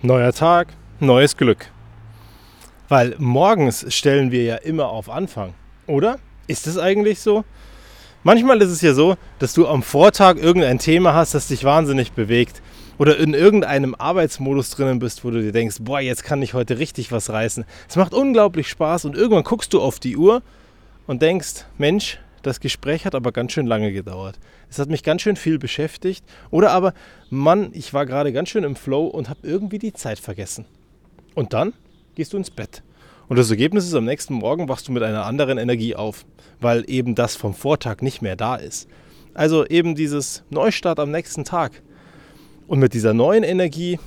Neuer Tag, neues Glück. Weil morgens stellen wir ja immer auf Anfang, oder? Ist es eigentlich so? Manchmal ist es ja so, dass du am Vortag irgendein Thema hast, das dich wahnsinnig bewegt. Oder in irgendeinem Arbeitsmodus drinnen bist, wo du dir denkst, boah, jetzt kann ich heute richtig was reißen. Es macht unglaublich Spaß und irgendwann guckst du auf die Uhr und denkst, Mensch, das Gespräch hat aber ganz schön lange gedauert. Es hat mich ganz schön viel beschäftigt. Oder aber, Mann, ich war gerade ganz schön im Flow und habe irgendwie die Zeit vergessen. Und dann gehst du ins Bett. Und das Ergebnis ist, am nächsten Morgen wachst du mit einer anderen Energie auf, weil eben das vom Vortag nicht mehr da ist. Also eben dieses Neustart am nächsten Tag. Und mit dieser neuen Energie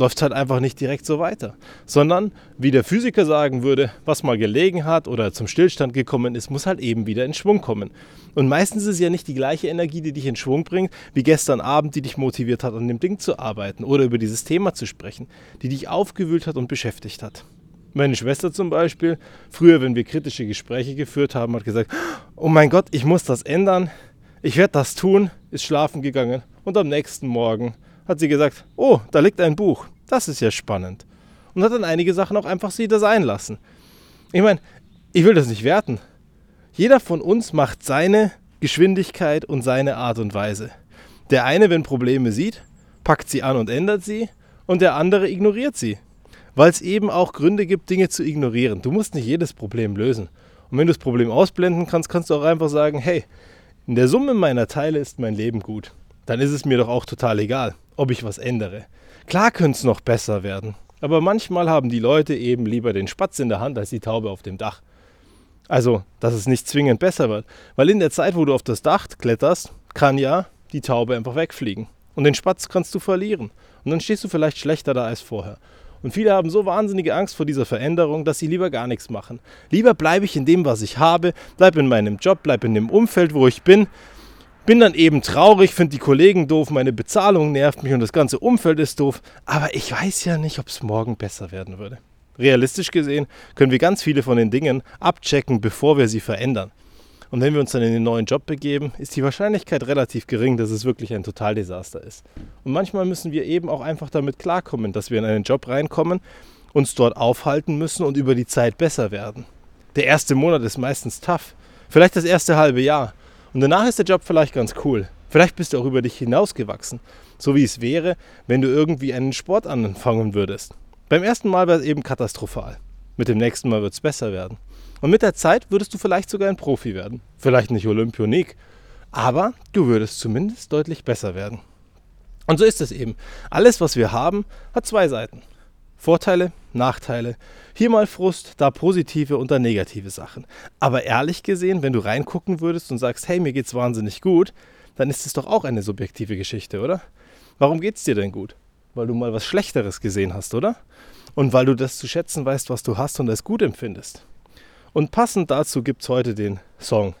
läuft es halt einfach nicht direkt so weiter, sondern wie der Physiker sagen würde, was mal gelegen hat oder zum Stillstand gekommen ist, muss halt eben wieder in Schwung kommen. Und meistens ist es ja nicht die gleiche Energie, die dich in Schwung bringt, wie gestern Abend, die dich motiviert hat, an dem Ding zu arbeiten oder über dieses Thema zu sprechen, die dich aufgewühlt hat und beschäftigt hat. Meine Schwester zum Beispiel, früher, wenn wir kritische Gespräche geführt haben, hat gesagt, oh mein Gott, ich muss das ändern, ich werde das tun, ist schlafen gegangen und am nächsten Morgen hat sie gesagt, oh, da liegt ein Buch. Das ist ja spannend. Und hat dann einige Sachen auch einfach wieder sein lassen. Ich meine, ich will das nicht werten. Jeder von uns macht seine Geschwindigkeit und seine Art und Weise. Der eine, wenn Probleme sieht, packt sie an und ändert sie und der andere ignoriert sie. Weil es eben auch Gründe gibt, Dinge zu ignorieren. Du musst nicht jedes Problem lösen. Und wenn du das Problem ausblenden kannst, kannst du auch einfach sagen, hey, in der Summe meiner Teile ist mein Leben gut. Dann ist es mir doch auch total egal ob ich was ändere. Klar könnte es noch besser werden, aber manchmal haben die Leute eben lieber den Spatz in der Hand als die Taube auf dem Dach. Also, dass es nicht zwingend besser wird, weil in der Zeit, wo du auf das Dach kletterst, kann ja die Taube einfach wegfliegen. Und den Spatz kannst du verlieren. Und dann stehst du vielleicht schlechter da als vorher. Und viele haben so wahnsinnige Angst vor dieser Veränderung, dass sie lieber gar nichts machen. Lieber bleibe ich in dem, was ich habe, bleibe in meinem Job, bleibe in dem Umfeld, wo ich bin, bin dann eben traurig, finde die Kollegen doof, meine Bezahlung nervt mich und das ganze Umfeld ist doof. Aber ich weiß ja nicht, ob es morgen besser werden würde. Realistisch gesehen können wir ganz viele von den Dingen abchecken, bevor wir sie verändern. Und wenn wir uns dann in den neuen Job begeben, ist die Wahrscheinlichkeit relativ gering, dass es wirklich ein Totaldesaster ist. Und manchmal müssen wir eben auch einfach damit klarkommen, dass wir in einen Job reinkommen, uns dort aufhalten müssen und über die Zeit besser werden. Der erste Monat ist meistens tough. Vielleicht das erste halbe Jahr. Und danach ist der Job vielleicht ganz cool. Vielleicht bist du auch über dich hinausgewachsen. So wie es wäre, wenn du irgendwie einen Sport anfangen würdest. Beim ersten Mal wäre es eben katastrophal. Mit dem nächsten Mal wird es besser werden. Und mit der Zeit würdest du vielleicht sogar ein Profi werden. Vielleicht nicht Olympionik, aber du würdest zumindest deutlich besser werden. Und so ist es eben. Alles, was wir haben, hat zwei Seiten. Vorteile, Nachteile. Hier mal Frust, da positive und da negative Sachen. Aber ehrlich gesehen, wenn du reingucken würdest und sagst, hey, mir geht's wahnsinnig gut, dann ist es doch auch eine subjektive Geschichte, oder? Warum geht's dir denn gut? Weil du mal was Schlechteres gesehen hast, oder? Und weil du das zu schätzen weißt, was du hast und es gut empfindest. Und passend dazu gibt's heute den Song.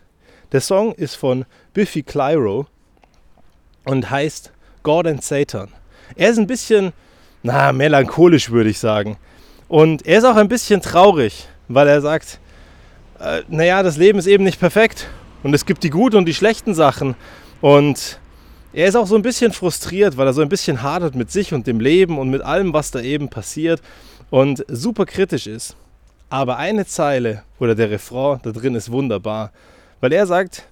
Der Song ist von Biffy Clyro und heißt God and Satan. Er ist ein bisschen na, melancholisch würde ich sagen. Und er ist auch ein bisschen traurig, weil er sagt, äh, naja, das Leben ist eben nicht perfekt und es gibt die guten und die schlechten Sachen. Und er ist auch so ein bisschen frustriert, weil er so ein bisschen hadert mit sich und dem Leben und mit allem, was da eben passiert und super kritisch ist. Aber eine Zeile oder der Refrain da drin ist wunderbar, weil er sagt,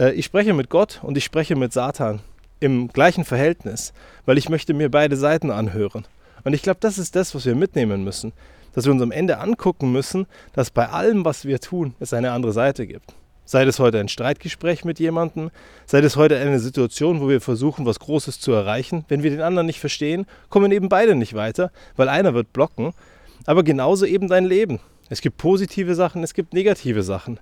äh, ich spreche mit Gott und ich spreche mit Satan im gleichen Verhältnis, weil ich möchte mir beide Seiten anhören. Und ich glaube, das ist das, was wir mitnehmen müssen. Dass wir uns am Ende angucken müssen, dass bei allem, was wir tun, es eine andere Seite gibt. Sei es heute ein Streitgespräch mit jemandem, sei es heute eine Situation, wo wir versuchen, was Großes zu erreichen. Wenn wir den anderen nicht verstehen, kommen eben beide nicht weiter, weil einer wird blocken. Aber genauso eben dein Leben. Es gibt positive Sachen, es gibt negative Sachen.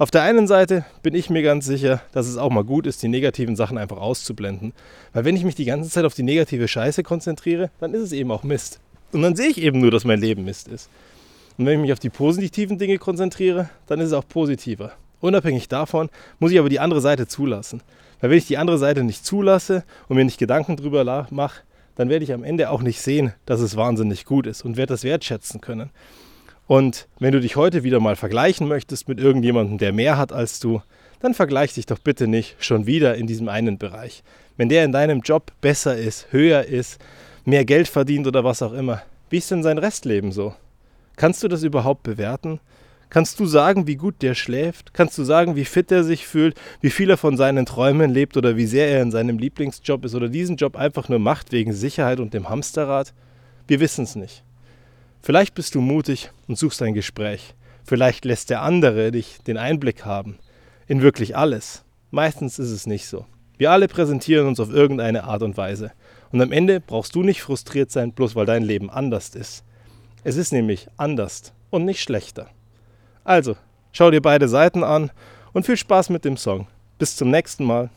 Auf der einen Seite bin ich mir ganz sicher, dass es auch mal gut ist, die negativen Sachen einfach auszublenden. Weil wenn ich mich die ganze Zeit auf die negative Scheiße konzentriere, dann ist es eben auch Mist. Und dann sehe ich eben nur, dass mein Leben Mist ist. Und wenn ich mich auf die positiven Dinge konzentriere, dann ist es auch positiver. Unabhängig davon muss ich aber die andere Seite zulassen. Weil wenn ich die andere Seite nicht zulasse und mir nicht Gedanken drüber mache, dann werde ich am Ende auch nicht sehen, dass es wahnsinnig gut ist und werde das wertschätzen können. Und wenn du dich heute wieder mal vergleichen möchtest mit irgendjemandem, der mehr hat als du, dann vergleich dich doch bitte nicht schon wieder in diesem einen Bereich. Wenn der in deinem Job besser ist, höher ist, mehr Geld verdient oder was auch immer. Wie ist denn sein Restleben so? Kannst du das überhaupt bewerten? Kannst du sagen, wie gut der schläft? Kannst du sagen, wie fit er sich fühlt, wie viel er von seinen Träumen lebt oder wie sehr er in seinem Lieblingsjob ist oder diesen Job einfach nur macht wegen Sicherheit und dem Hamsterrad? Wir wissen es nicht. Vielleicht bist du mutig und suchst ein Gespräch. Vielleicht lässt der andere dich den Einblick haben in wirklich alles. Meistens ist es nicht so. Wir alle präsentieren uns auf irgendeine Art und Weise. Und am Ende brauchst du nicht frustriert sein, bloß weil dein Leben anders ist. Es ist nämlich anders und nicht schlechter. Also, schau dir beide Seiten an und viel Spaß mit dem Song. Bis zum nächsten Mal.